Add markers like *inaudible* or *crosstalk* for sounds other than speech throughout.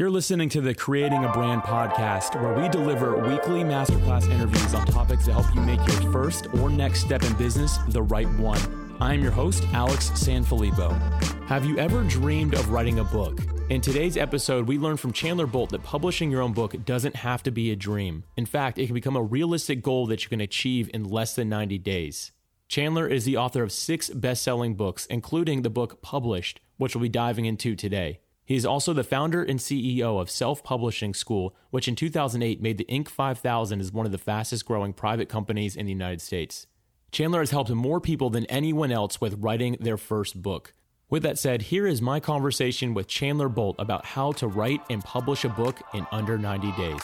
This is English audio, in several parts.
You're listening to the Creating a Brand podcast, where we deliver weekly masterclass interviews on topics that help you make your first or next step in business the right one. I am your host, Alex Sanfilippo. Have you ever dreamed of writing a book? In today's episode, we learn from Chandler Bolt that publishing your own book doesn't have to be a dream. In fact, it can become a realistic goal that you can achieve in less than 90 days. Chandler is the author of six best selling books, including the book Published, which we'll be diving into today. He is also the founder and CEO of Self Publishing School, which in 2008 made the Inc. 5000 as one of the fastest growing private companies in the United States. Chandler has helped more people than anyone else with writing their first book. With that said, here is my conversation with Chandler Bolt about how to write and publish a book in under 90 days.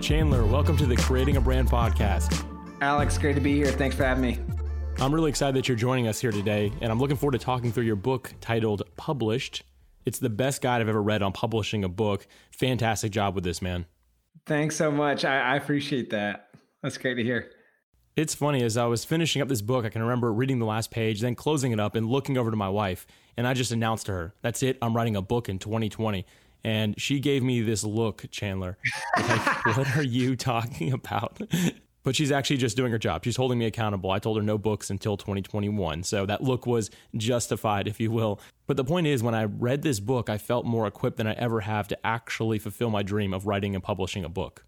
Chandler, welcome to the Creating a Brand podcast. Alex, great to be here. Thanks for having me. I'm really excited that you're joining us here today, and I'm looking forward to talking through your book titled Published. It's the best guide I've ever read on publishing a book. Fantastic job with this, man. Thanks so much. I, I appreciate that. That's great to hear. It's funny, as I was finishing up this book, I can remember reading the last page, then closing it up and looking over to my wife, and I just announced to her, That's it, I'm writing a book in 2020. And she gave me this look, Chandler. Like, *laughs* what are you talking about? *laughs* but she's actually just doing her job. She's holding me accountable. I told her no books until 2021. So that look was justified, if you will. But the point is, when I read this book, I felt more equipped than I ever have to actually fulfill my dream of writing and publishing a book.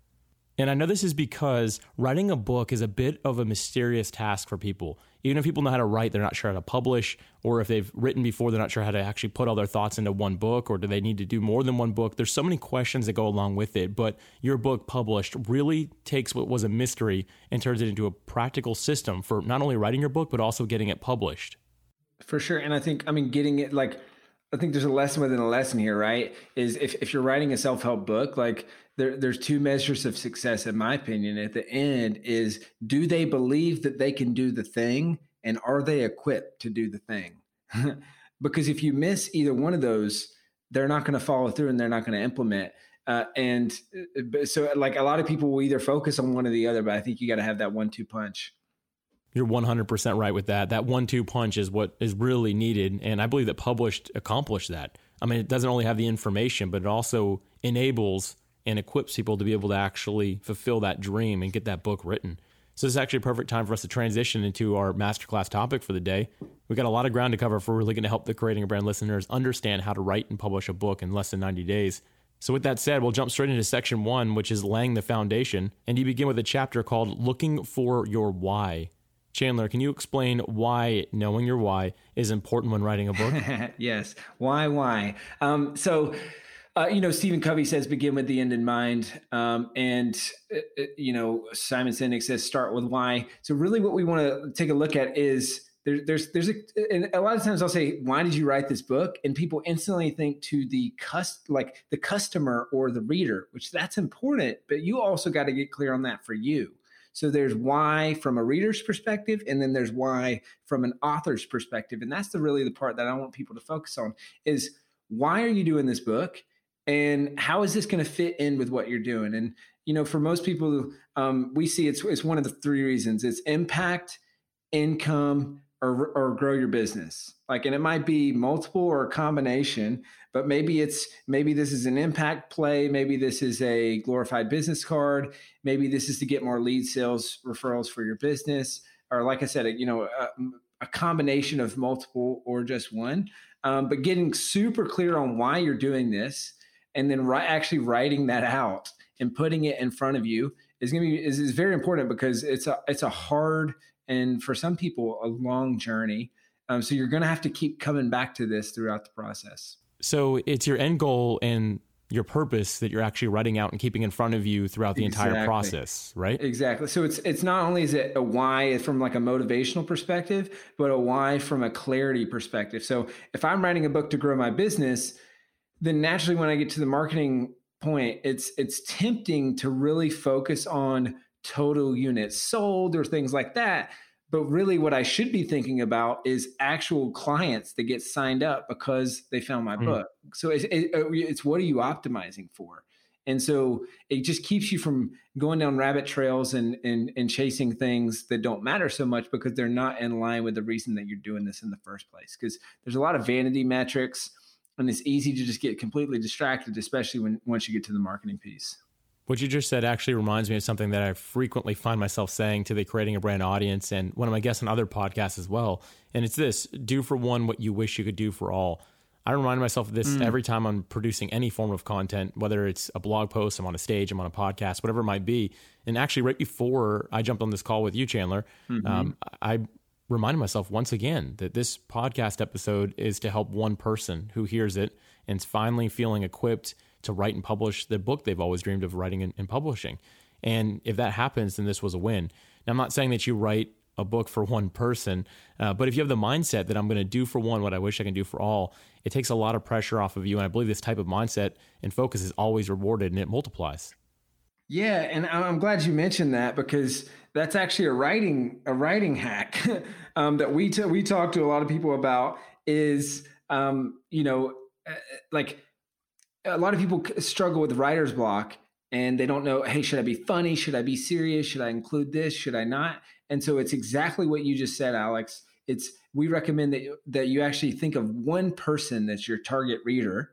And I know this is because writing a book is a bit of a mysterious task for people. Even if people know how to write, they're not sure how to publish, or if they've written before, they're not sure how to actually put all their thoughts into one book, or do they need to do more than one book? There's so many questions that go along with it, but your book published really takes what was a mystery and turns it into a practical system for not only writing your book, but also getting it published. For sure. And I think, I mean, getting it like, I think there's a lesson within a lesson here, right? Is if, if you're writing a self help book, like there, there's two measures of success, in my opinion. At the end, is do they believe that they can do the thing, and are they equipped to do the thing? *laughs* because if you miss either one of those, they're not going to follow through and they're not going to implement. Uh, and uh, so, like a lot of people will either focus on one or the other, but I think you got to have that one-two punch. You're 100% right with that. That one two punch is what is really needed. And I believe that published accomplished that. I mean, it doesn't only have the information, but it also enables and equips people to be able to actually fulfill that dream and get that book written. So this is actually a perfect time for us to transition into our masterclass topic for the day. We've got a lot of ground to cover if we're really going to help the creating a brand listeners understand how to write and publish a book in less than 90 days. So with that said, we'll jump straight into section one, which is laying the foundation. And you begin with a chapter called Looking for Your Why. Chandler, can you explain why knowing your why is important when writing a book? *laughs* yes. Why, why? Um, so, uh, you know, Stephen Covey says begin with the end in mind. Um, and, uh, uh you know, Simon Sinek says start with why. So, really, what we want to take a look at is there, there's, there's a, a lot of times I'll say, why did you write this book? And people instantly think to the cust, like the customer or the reader, which that's important, but you also got to get clear on that for you. So there's why from a reader's perspective, and then there's why from an author's perspective. And that's the really the part that I want people to focus on is why are you doing this book? And how is this going to fit in with what you're doing? And you know, for most people, um, we see it's it's one of the three reasons: it's impact, income, or, or grow your business. Like and it might be multiple or a combination but maybe it's maybe this is an impact play maybe this is a glorified business card maybe this is to get more lead sales referrals for your business or like i said you know a, a combination of multiple or just one. Um, but getting super clear on why you're doing this and then ri- actually writing that out and putting it in front of you is going to be is, is very important because it's a it's a hard and for some people a long journey. Um, so you're going to have to keep coming back to this throughout the process. So it's your end goal and your purpose that you're actually writing out and keeping in front of you throughout the exactly. entire process right? Exactly. So it's it's not only is it a why from like a motivational perspective but a why from a clarity perspective. So if i'm writing a book to grow my business then naturally when i get to the marketing point it's it's tempting to really focus on total units sold or things like that. But really, what I should be thinking about is actual clients that get signed up because they found my mm. book. So it's, it, uh, it's what are you optimizing for? And so it just keeps you from going down rabbit trails and, and, and chasing things that don't matter so much because they're not in line with the reason that you're doing this in the first place. Because there's a lot of vanity metrics and it's easy to just get completely distracted, especially when once you get to the marketing piece. What you just said actually reminds me of something that I frequently find myself saying to the creating a brand audience and one of my guests on other podcasts as well. And it's this do for one what you wish you could do for all. I remind myself of this mm. every time I'm producing any form of content, whether it's a blog post, I'm on a stage, I'm on a podcast, whatever it might be. And actually, right before I jumped on this call with you, Chandler, mm-hmm. um, I reminded myself once again that this podcast episode is to help one person who hears it and is finally feeling equipped to write and publish the book they've always dreamed of writing and, and publishing. And if that happens, then this was a win. Now, I'm not saying that you write a book for one person. Uh, but if you have the mindset that I'm going to do for one what I wish I can do for all, it takes a lot of pressure off of you. And I believe this type of mindset and focus is always rewarded and it multiplies. Yeah, and I'm glad you mentioned that because that's actually a writing a writing hack *laughs* um, that we t- we talk to a lot of people about. Is um, you know uh, like a lot of people struggle with writer's block and they don't know hey should i be funny should i be serious should i include this should i not and so it's exactly what you just said, Alex. It's we recommend that that you actually think of one person that's your target reader,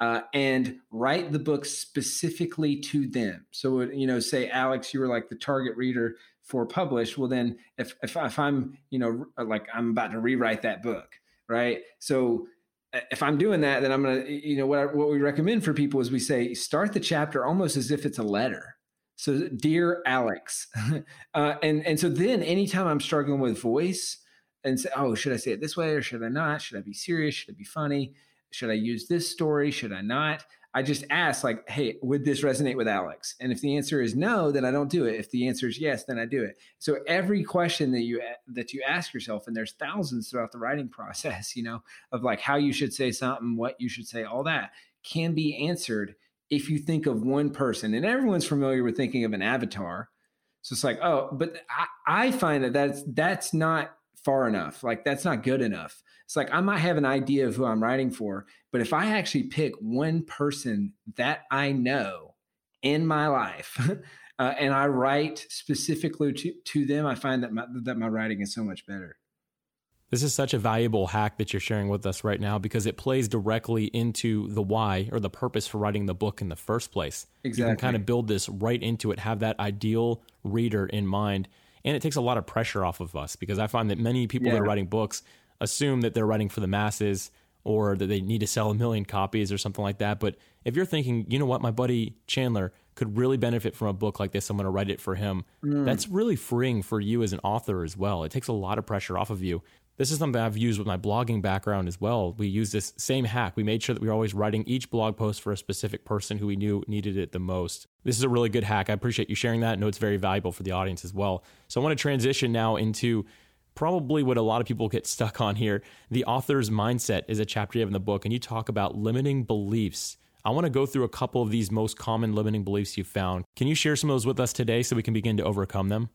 uh, and write the book specifically to them. So you know, say Alex, you were like the target reader for publish. Well, then if if, if I'm you know like I'm about to rewrite that book, right? So uh, if I'm doing that, then I'm gonna you know what I, what we recommend for people is we say start the chapter almost as if it's a letter so, dear Alex, *laughs* uh, and and so then anytime I'm struggling with voice and say, oh, should I say it this way or should I not? Should I be serious? Should I be funny? Should I use this story? Should I not? I just ask, like, hey, would this resonate with Alex? And if the answer is no, then I don't do it. If the answer is yes, then I do it. So every question that you that you ask yourself, and there's thousands throughout the writing *laughs* process, you know, of like how you should say something, what you should say, all that can be answered if you think of one person, and everyone's familiar with thinking of an avatar. So it's like, oh, but I, I find that that's that's not far enough. Like that's not good enough. It's like I might have an idea of who I'm writing for, but if I actually pick one person that I know in my life, *laughs* uh, and I write specifically to, to them, I find that my, that my writing is so much better. This is such a valuable hack that you're sharing with us right now because it plays directly into the why or the purpose for writing the book in the first place. Exactly. You can kind of build this right into it, have that ideal reader in mind. And it takes a lot of pressure off of us because I find that many people yeah. that are writing books assume that they're writing for the masses or that they need to sell a million copies or something like that. But if you're thinking, you know what, my buddy Chandler could really benefit from a book like this, I'm going to write it for him. Mm. That's really freeing for you as an author as well. It takes a lot of pressure off of you. This is something I've used with my blogging background as well. We use this same hack. We made sure that we were always writing each blog post for a specific person who we knew needed it the most. This is a really good hack. I appreciate you sharing that. I know it's very valuable for the audience as well. So I want to transition now into probably what a lot of people get stuck on here. The author's mindset is a chapter you have in the book, and you talk about limiting beliefs. I want to go through a couple of these most common limiting beliefs you've found. Can you share some of those with us today so we can begin to overcome them?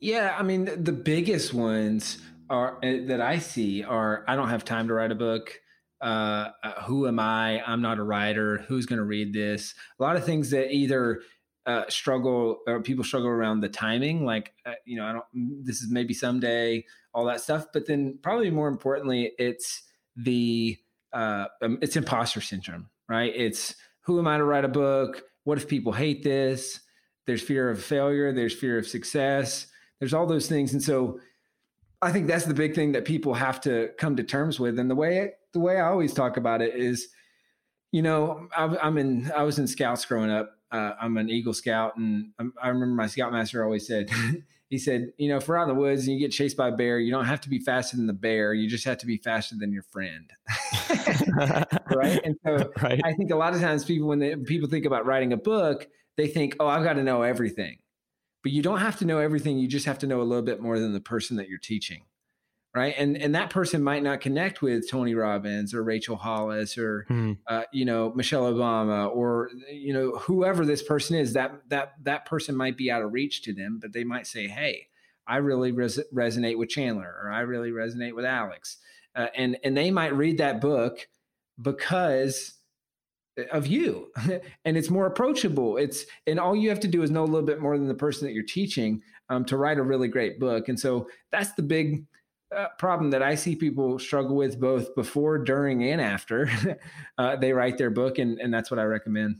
Yeah, I mean, the biggest ones are uh, that I see are I don't have time to write a book. Uh, uh, who am I? I'm not a writer. Who's going to read this? A lot of things that either uh, struggle or people struggle around the timing, like uh, you know, I don't. This is maybe someday, all that stuff. But then, probably more importantly, it's the uh, um, it's imposter syndrome, right? It's who am I to write a book? What if people hate this? There's fear of failure. There's fear of success. There's all those things, and so I think that's the big thing that people have to come to terms with. And the way the way I always talk about it is, you know, I, am in I was in Scouts growing up. Uh, I'm an Eagle Scout, and I'm, i remember my Scoutmaster always said, *laughs* he said, you know, if we're out in the woods and you get chased by a bear, you don't have to be faster than the bear. You just have to be faster than your friend, *laughs* right? And so right. I think a lot of times people when they, people think about writing a book, they think, oh, I've got to know everything but you don't have to know everything you just have to know a little bit more than the person that you're teaching right and and that person might not connect with tony robbins or rachel hollis or hmm. uh, you know michelle obama or you know whoever this person is that that that person might be out of reach to them but they might say hey i really res- resonate with chandler or i really resonate with alex uh, and and they might read that book because of you. *laughs* And it's more approachable. It's and all you have to do is know a little bit more than the person that you're teaching um, to write a really great book. And so that's the big uh, problem that i see people struggle with both before during and after *laughs* uh, they write their book and, and that's what i recommend.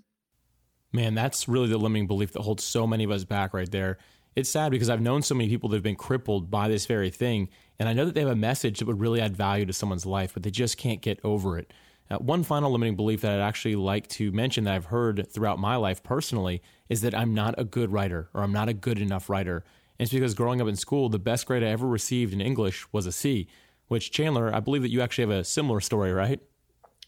Man that's really the limiting belief that holds so many of us back right there. It's sad because i've known so many people that have been crippled by this very thing and i know that they have a message that would really add value to someone's life but they just can't get over it uh, one final limiting belief that I'd actually like to mention that I've heard throughout my life personally is that I'm not a good writer or I'm not a good enough writer. And it's because growing up in school, the best grade I ever received in English was a C, which Chandler, I believe that you actually have a similar story, right?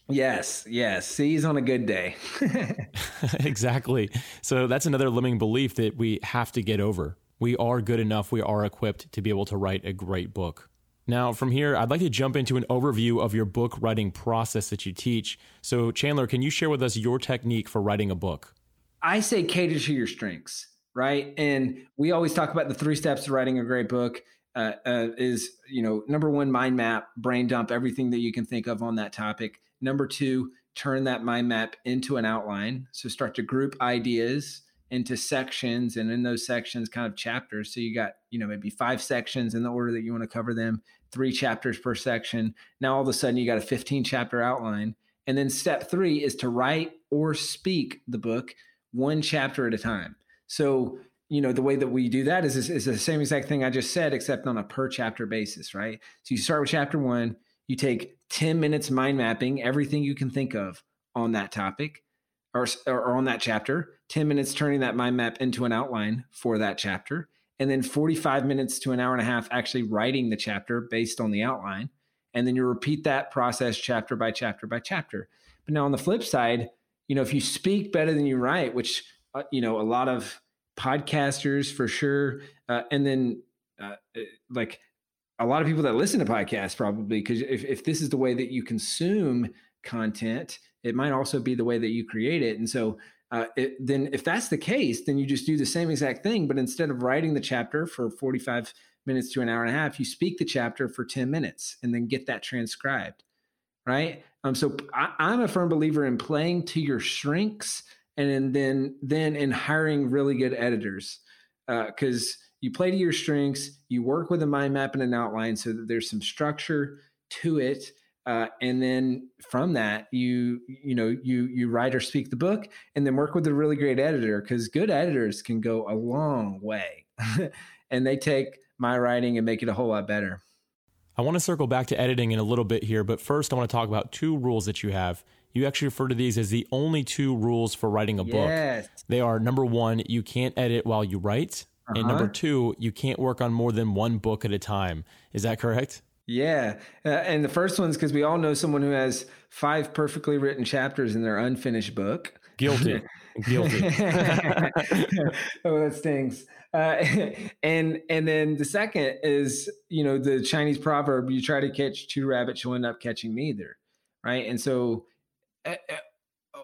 Yes, yes. C's on a good day. *laughs* *laughs* exactly. So that's another limiting belief that we have to get over. We are good enough, we are equipped to be able to write a great book. Now, from here, I'd like to jump into an overview of your book writing process that you teach. So, Chandler, can you share with us your technique for writing a book? I say cater to your strengths, right? And we always talk about the three steps to writing a great book. Uh, uh, is you know number one, mind map, brain dump everything that you can think of on that topic. Number two, turn that mind map into an outline. So start to group ideas into sections and in those sections kind of chapters so you got you know maybe five sections in the order that you want to cover them three chapters per section. Now all of a sudden you got a 15 chapter outline. And then step three is to write or speak the book one chapter at a time. So you know the way that we do that is, is, is the same exact thing i just said except on a per chapter basis right? So you start with chapter one you take 10 minutes mind mapping everything you can think of on that topic or, or on that chapter 10 minutes turning that mind map into an outline for that chapter, and then 45 minutes to an hour and a half actually writing the chapter based on the outline. And then you repeat that process chapter by chapter by chapter. But now on the flip side, you know, if you speak better than you write, which, uh, you know, a lot of podcasters for sure, uh, and then uh, uh like a lot of people that listen to podcasts probably, because if, if this is the way that you consume content, it might also be the way that you create it. And so uh, it, then if that's the case, then you just do the same exact thing, but instead of writing the chapter for 45 minutes to an hour and a half, you speak the chapter for 10 minutes and then get that transcribed, right? Um, so I, I'm a firm believer in playing to your strengths and then then in hiring really good editors because uh, you play to your strengths, you work with a mind map and an outline so that there's some structure to it uh, and then from that you you know you you write or speak the book and then work with a really great editor because good editors can go a long way *laughs* and they take my writing and make it a whole lot better i want to circle back to editing in a little bit here but first i want to talk about two rules that you have you actually refer to these as the only two rules for writing a yes. book they are number one you can't edit while you write uh-huh. and number uh-huh. two you can't work on more than one book at a time is that correct yeah. Uh, and the first one's because we all know someone who has five perfectly written chapters in their unfinished book. Guilty. Guilty. *laughs* oh, that stings. Uh, *laughs* and and then the second is you know the Chinese proverb: you try to catch two rabbits, you'll end up catching neither, right? And so uh, uh,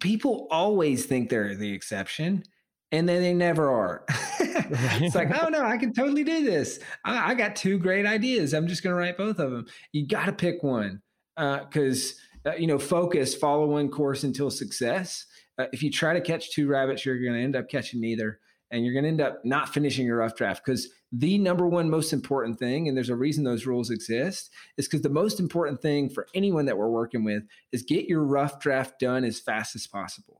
people always think they're the exception, and then they never are. *laughs* it's like, oh no, I can totally do this. I, I got two great ideas. I'm just going to write both of them. You got to pick one because uh, uh, you know, focus, follow one course until success. Uh, if you try to catch two rabbits, you're going to end up catching neither, and you're going to end up not finishing your rough draft because the number one most important thing, and there's a reason those rules exist, is because the most important thing for anyone that we're working with is get your rough draft done as fast as possible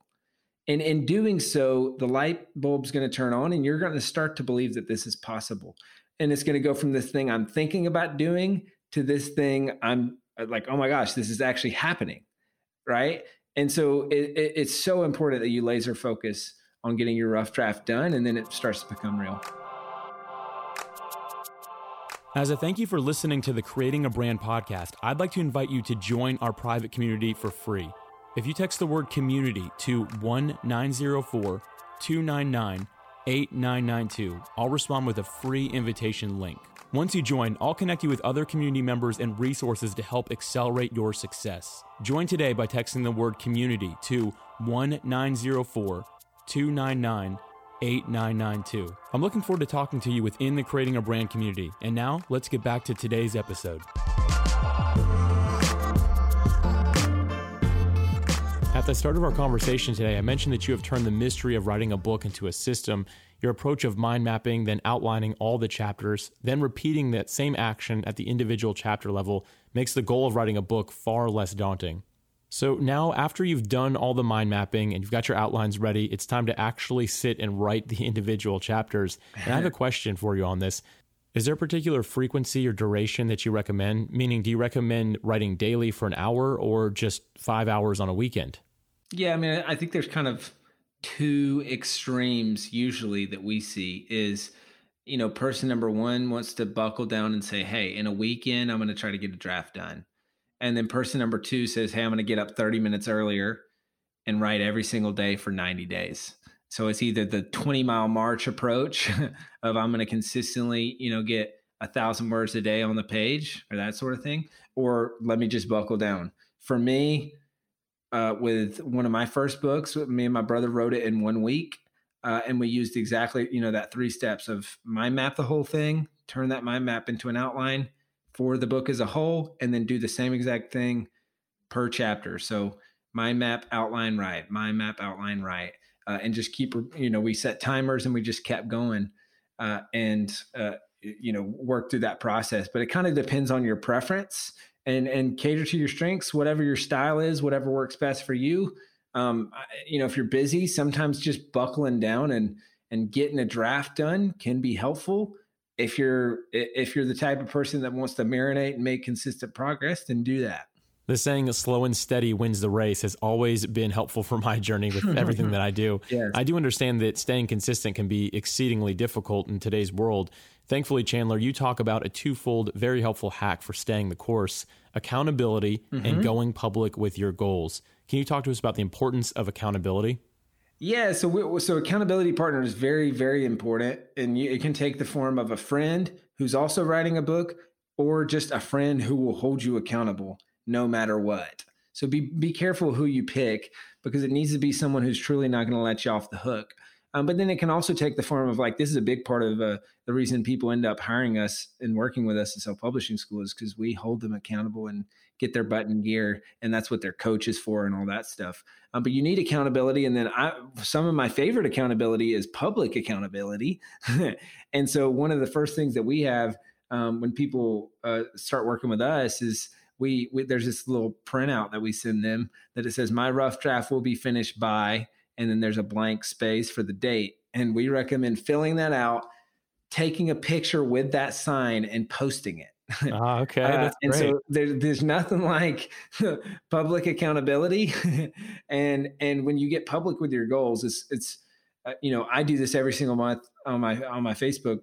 and in doing so, the light bulb's going to turn on and you're going to start to believe that this is possible. And it's going to go from this thing I'm thinking about doing to this thing I'm uh, like, oh my gosh, this is actually happening. Right. And so it, it, it's so important that you laser focus on getting your rough draft done and then it starts to become real. As a thank you for listening to the Creating a Brand podcast, I'd like to invite you to join our private community for free. If you text the word community to 1904 299 8992, I'll respond with a free invitation link. Once you join, I'll connect you with other community members and resources to help accelerate your success. Join today by texting the word community to 1904 299 8992. I'm looking forward to talking to you within the Creating a Brand community. And now, let's get back to today's episode. The start of our conversation today, I mentioned that you have turned the mystery of writing a book into a system. Your approach of mind mapping, then outlining all the chapters, then repeating that same action at the individual chapter level makes the goal of writing a book far less daunting. So now, after you've done all the mind mapping and you've got your outlines ready, it's time to actually sit and write the *laughs* individual chapters. And I have a question for you on this. Is there a particular frequency or duration that you recommend? Meaning, do you recommend writing daily for an hour or just five hours on a weekend? Yeah, I mean, I think there's kind of two extremes usually that we see is, you know, person number one wants to buckle down and say, hey, in a weekend, I'm going to try to get a draft done. And then person number two says, hey, I'm going to get up 30 minutes earlier and write every single day for 90 days. So it's either the 20 mile march approach *laughs* of I'm going to consistently, you know, get a thousand words a day on the page or that sort of thing, or let me just buckle down. For me, uh, with one of my first books, me and my brother wrote it in one week. Uh, and we used exactly, you know, that three steps of mind map the whole thing, turn that mind map into an outline for the book as a whole, and then do the same exact thing per chapter. So mind map, outline, right, mind map, outline, right uh, and just keep you know we set timers and we just kept going uh, and uh, you know work through that process but it kind of depends on your preference and and cater to your strengths whatever your style is whatever works best for you. Um, you know if you're busy sometimes just buckling down and and getting a draft done can be helpful. If you're if you're the type of person that wants to marinate and make consistent progress then do that the saying slow and steady wins the race has always been helpful for my journey with everything that I do. *laughs* Yes. I do understand that staying consistent can be exceedingly difficult in today's world. Thankfully, Chandler, you talk about a twofold, very helpful hack for staying the course accountability mm-hmm. and going public with your goals. Can you talk to us about the importance of accountability? Yeah, so we, so accountability partner is very very important, and you, it can take the form of a friend who's also writing a book, or just a friend who will hold you accountable no matter what. So be be careful who you pick because it needs to be someone who's truly not going to let you off the hook. Um, but then it can also take the form of like this is a big part of uh, the reason people end up hiring us and working with us in self publishing school is because we hold them accountable and get their butt in gear, and that's what their coach is for and all that stuff. Um, but you need accountability, and then I, some of my favorite accountability is public accountability. *laughs* and so one of the first things that we have um, when people uh, start working with us is we, we there's this little printout that we send them that it says my rough draft will be finished by and then there's a blank space for the date and we recommend filling that out taking a picture with that sign and posting it *laughs* Ah, okay. Uh, and great. so there, there's nothing like *laughs* public accountability, *laughs* and and when you get public with your goals, it's it's uh, you know I do this every single month on my on my Facebook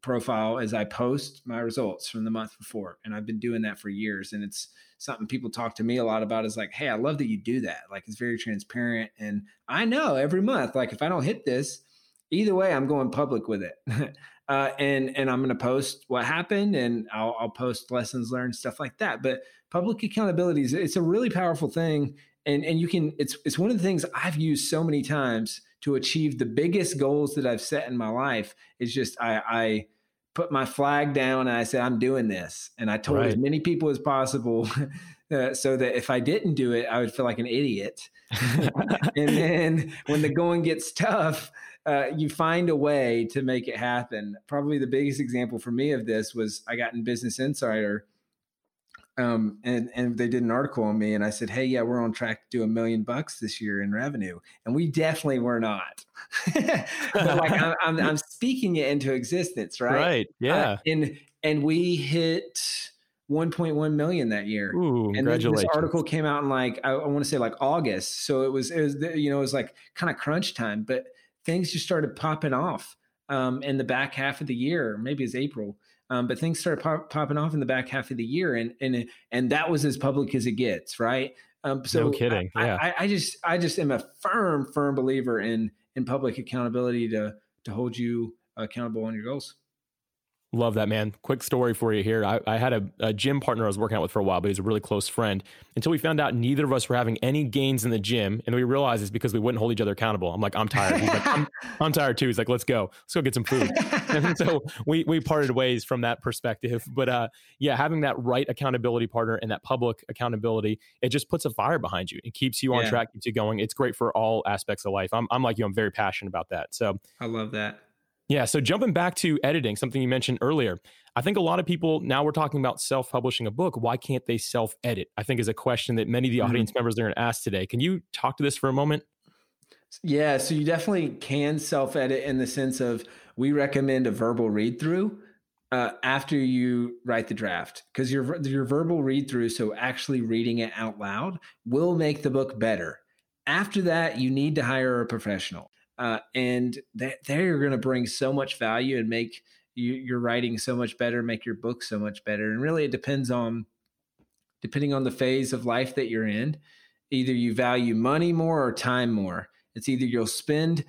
profile as I post my results from the month before. And I've been doing that for years. And it's something people talk to me a lot about is like, hey, I love that you do that. Like it's very transparent. And I know every month, like if I don't hit this, either way, I'm going public with it. *laughs* uh, and and I'm going to post what happened and I'll, I'll post lessons learned, stuff like that. But public accountability is it's a really powerful thing. And and you can it's it's one of the things I've used so many times to achieve the biggest goals that I've set in my life is just I, I put my flag down and I said I'm doing this, and I told right. as many people as possible. *laughs* Uh, so that if I didn't do it, I would feel like an idiot. *laughs* and then when the going gets tough, uh, you find a way to make it happen. Probably the biggest example for me of this was I got in Business Insider um, and and they did an article on me, and I said, "Hey, yeah, we're on track to do a million bucks this year in revenue," and we definitely were not. *laughs* like I'm, I'm, I'm, speaking it into existence, right? Right. Yeah. Uh, and and we hit 1.1 million that year. Ooh, and this article came out in like I, I want to say like August, so it was it was you know it was like kind of crunch time, but things just started popping off um, in the back half of the year, maybe it's April. Um, but things started pop, popping off in the back half of the year, and and and that was as public as it gets, right? Um, so no kidding. I, yeah. I, I, just I just am a firm firm believer in in public accountability to to hold you accountable on your goals. Love that, man. Quick story for you here. I, I had a, a, gym partner I was working out with for a while, but he's a really close friend until we found out neither of us were having any gains in the gym. And we realized it's because we wouldn't hold each other accountable. I'm like, I'm tired. He's like, I'm, *laughs* I'm tired too. He's like, let's go. Let's go get some food. and so we, we parted ways from that perspective. But uh, yeah, having that right accountability partner and that public accountability, it just puts a fire behind you and keeps you on yeah. track, keeps you going. It's great for all aspects of life. I'm, I'm like you, I'm very passionate about that. So I love that. Yeah. So jumping back to editing, something you mentioned earlier, I think a lot of people now we're talking about self publishing a book. Why can't they self edit? I think is a question that many of the mm-hmm. audience members are going to ask today. Can you talk to this for a moment? Yeah. So you definitely can self edit in the sense of we recommend a verbal read through. Uh, after you write the draft, because your your verbal read through, so actually reading it out loud, will make the book better. After that, you need to hire a professional uh, and that they're going to bring so much value and make you, your writing so much better, make your book so much better. And really, it depends on depending on the phase of life that you're in. Either you value money more or time more. It's either you'll spend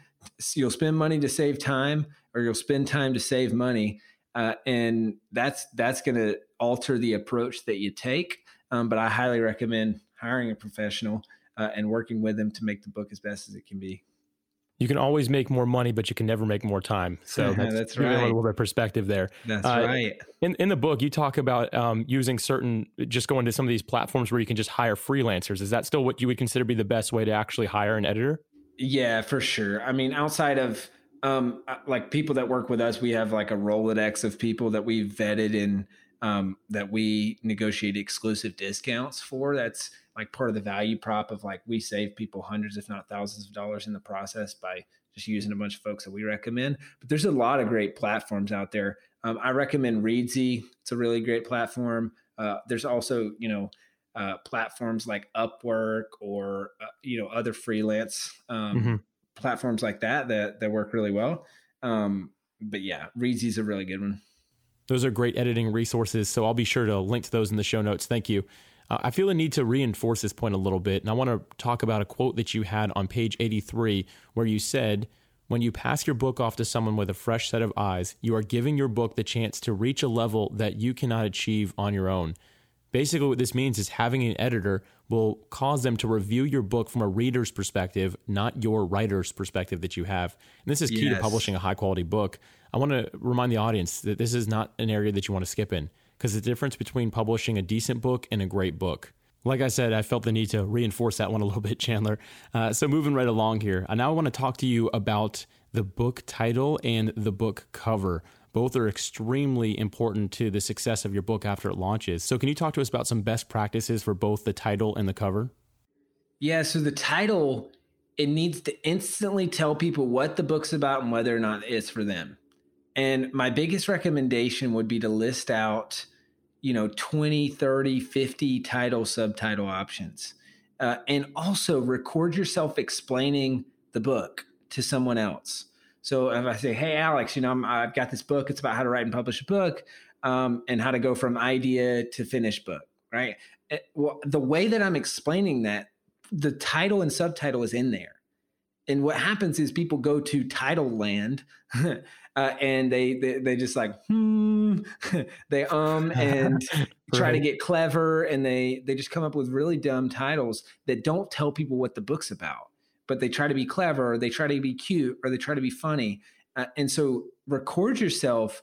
you'll spend money to save time, or you'll spend time to save money. Uh, and that's that's going to alter the approach that you take. Um, but I highly recommend hiring a professional uh, and working with them to make the book as best as it can be you can always make more money, but you can never make more time. *laughs* So that's, that's right. A little bit of perspective there. That's uh, right. In in the book, you talk about um, using certain, just going to some of these platforms where you can just hire freelancers. Is that still what you would consider be the best way to actually hire an editor? Yeah, for sure. I mean, outside of um, uh, like people that work with us, we have like a Rolodex of people that we've vetted and um, that we negotiate exclusive discounts for. That's like part of the value prop of like we save people hundreds, if not thousands of dollars in the process by just using a bunch of folks that we recommend. But there's a lot of great platforms out there. Um, I recommend Reedsy. It's a really great platform. Uh, there's also, you know, uh, platforms like Upwork or uh, you know other freelance um, mm-hmm. platforms like that that that work really well. Um, but yeah, Reedsy's a really good one. Those are great editing resources. So I'll be sure to link to those in the show notes. Thank you. Uh, I feel the need to reinforce this point a little bit. And I want to talk about a quote that you had on page 83, where you said, When you pass your book off to someone with a fresh set of eyes, you are giving your book the chance to reach a level that you cannot achieve on your own. Basically, what this means is having an editor will cause them to review your book from a reader's perspective, not your writer's perspective that you have. And this is key yes. to publishing a high quality book. I want to remind the audience that this is not an area that you want to skip in because the difference between publishing a decent book and a great book. Like I said, I felt the need to reinforce that one a little *laughs* bit, Chandler. Uh, so, moving right along here, I now want to talk to you about the book title and the book cover. Both are extremely important to the success of your book after it launches. So, can you talk to us about some best practices for both the title and the cover? Yeah, so the title it needs to instantly tell people what the book's about and whether or not it's for them. And my biggest recommendation would be to list out, you know, 20, 30, 50 title, subtitle options. Uh, and also record yourself explaining the book to someone else. So if I say, "Hey, Alex, you know, i have got this book. It's about how to write and publish a book, um, and how to go from idea to finished book," right? Eh, well, the way that I'm explaining that, the title and subtitle is in there, and what happens is people go to title land *laughs* uh, and they, they they just like hmm. *laughs* They um *laughs* and try to get clever and they they just come up with really dumb titles that don't tell people what the book's about. But they try to be clever or they try to be cute or they try to be funny. Uh, and so record yourself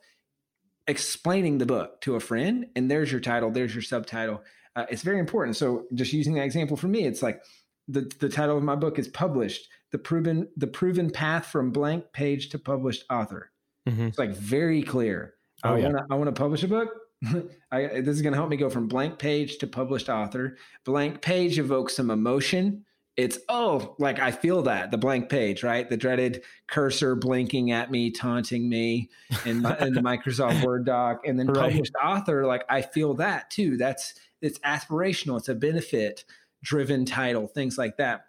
explaining the book to a friend and there's your title there's your subtitle. Uh, it's very important. So just using that example for me it's like the, the title of my book is published the proven the proven path from blank page to published author Mm-hmm. It's like very clear. Oh, I yeah. want to I want to publish a book. *laughs* I, this is going to help me go from blank page to published author. Blank page evokes some emotion. It's oh, like I feel that the blank page, right? The dreaded cursor blinking at me, taunting me in, my, in the *laughs* Microsoft Word doc, and then right. published author, like I feel that too. That's it's aspirational. It's a benefit driven title, things like that.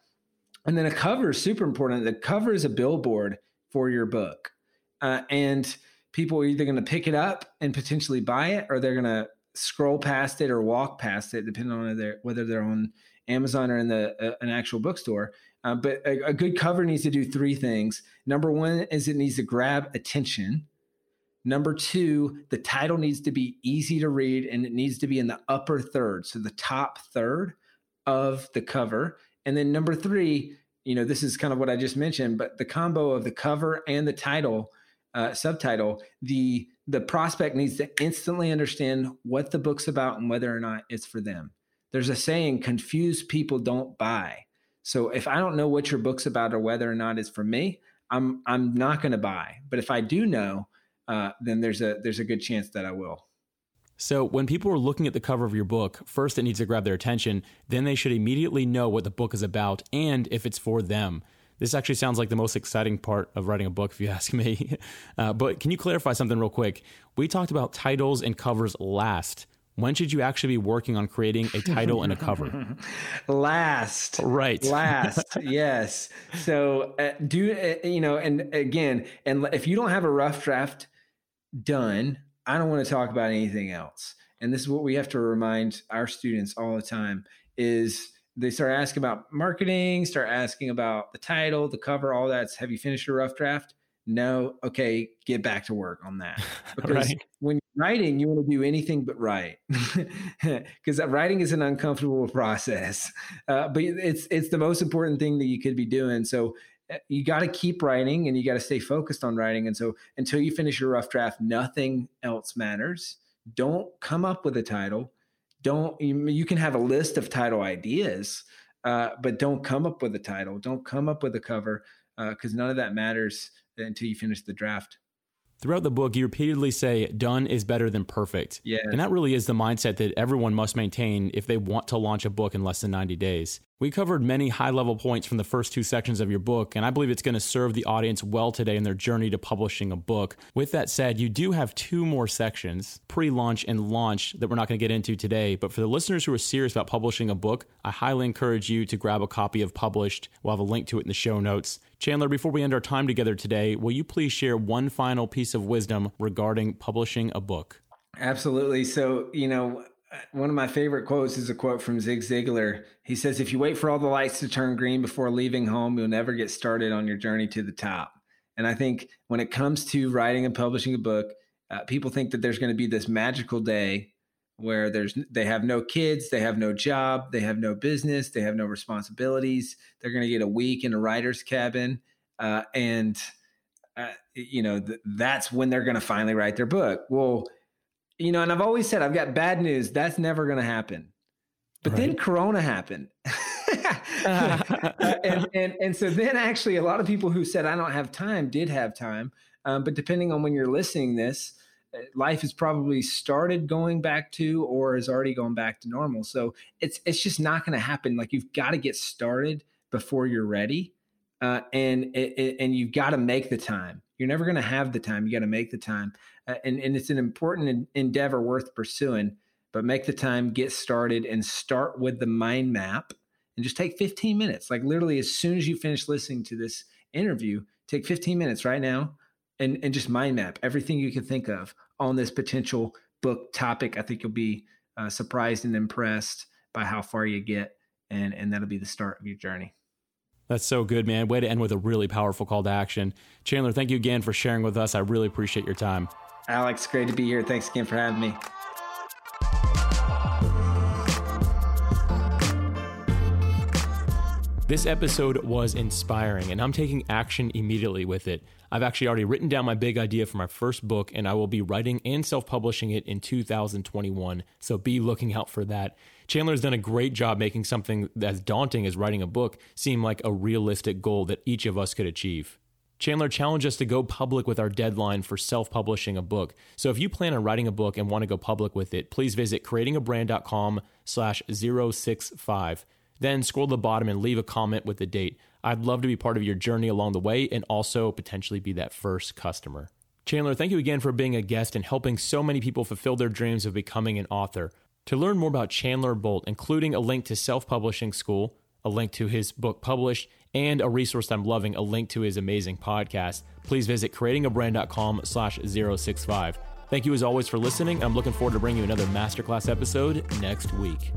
And then a cover is super important. The cover is a billboard for your book uh, and people are either going to pick it up and potentially buy it, or they're going to scroll past it or walk past it, depending on whether they're, whether they're on Amazon or in the uh, an actual bookstore. Uh, but a, a, good cover needs to do three things. Number one is it needs to grab attention. Number two, the title needs to be easy to read and it needs to be in the upper third, so the top third of the cover. And then number three, you know, this is kind of what I just mentioned, but the combo of the cover and the title, uh, subtitle, the the prospect needs to instantly understand what the book's about and whether or not it's for them. There's a saying, confused people don't buy. So if I don't know what your book's about or whether or not it's for me, I'm I'm not going to buy. But if I do know, uh, then there's a there's a good chance that I will. So, when people are looking at the cover of your book, first it needs to grab their attention, then they should immediately know what the book is about and if it's for them. This actually sounds like the most exciting part of writing a book, if you *laughs* ask me. Uh, but can you clarify something real quick? We talked about titles and covers last. When should you actually be working on creating a title and a cover? *laughs* last. Right. Last. *laughs* yes. So, uh, do, uh, you know, and again, and if you don't have a rough draft done, I don't want to talk about anything else. And this is what we have to remind our students all the time is they start asking about marketing, start asking about the title, the cover, all that. Have you finished your rough draft? No. Okay, get back to work on that. *laughs* Because right. when you're writing, you want to do anything but write, *laughs* because writing is an uncomfortable process. Uh, but it's it's the most important thing that you could be doing. So uh, you got to keep writing and you got to stay focused on writing. And so until you finish your rough draft, nothing else matters. Don't come up with a title. Don't you, you can have a list of title ideas, uh, but don't come up with a title. Don't come up with a cover because uh, none of that matters until you finish the draft. Throughout the book, you repeatedly say done is better than perfect. Yeah. And that really is the mindset that everyone must maintain if they want to launch a book in less than 90 days. We covered many high level points from the first two sections of your book, and I believe it's going to serve the audience well today in their journey to publishing a book. With that said, you do have two more sections pre launch and launch that we're not going to get into today. But for the listeners who are serious about publishing a book, I highly encourage you to grab a copy of Published. We'll have a link to it in the show notes. Chandler, before we end our time together today, will you please share one final piece of wisdom regarding publishing a book? Absolutely. So, you know, one of my favorite quotes is a quote from Zig Ziglar. He says, If you wait for all the lights to turn green before leaving home, you'll never get started on your journey to the top. And I think when it comes to writing and publishing a book, uh, people think that there's going to be this magical day where there's they have no kids, they have no job, they have no business, they have no responsibilities. They're going to get a week in a writer's cabin, uh, and uh, you know th- that's when they're going to finally write their book. Well, you know, and I've always said I've got bad news. That's never going to happen. But right. then Corona happened. *laughs* and, and, and so then actually a lot of people who said I don't have time did have time. Um, but depending on when you're listening this, life has probably started going back to or is already going back to normal. So it's it's just not going to happen. Like you've got to get started before you're ready, uh, and it, and you've got to make the time. You're never going to have the time. You got to make the time uh, and, and it's an important endeavor worth pursuing. But make the time, get started, and start with the mind map. And just take 15 minutes. Like literally, as soon as you finish listening to this interview, take 15 minutes right now and, and just mind map everything you can think of on this potential book topic. I think you'll be uh, surprised and impressed by how far you get, and and that'll be the start of your journey. That's so good, man. Way to end with a really powerful call to action. Chandler, thank you again for sharing with us. I really appreciate your time. Alex, great to be here. Thanks again for having me. This episode was inspiring, and I'm taking action immediately with it. I've actually already written down my big idea for my first book, and I will be writing and self publishing it in 2021. So be looking out for that. Chandler's done a great job making something as daunting as writing a book seem like a realistic goal that each of us could achieve. Chandler challenged us to go public with our deadline for self publishing a book. So if you plan on writing a book and want to go public with it, please visit creatingabrand.com slash 065. Then scroll to the bottom and leave a comment with the date. I'd love to be part of your journey along the way and also potentially be that first customer. Chandler, thank you again for being a guest and helping so many people fulfill their dreams of becoming an author. To learn more about Chandler Bolt, including a link to self publishing school, a link to his book published, and a resource I'm loving, a link to his amazing podcast, please visit creatingabrand.com slash 065. Thank you as always for listening. I'm looking forward to bringing you another masterclass episode next week.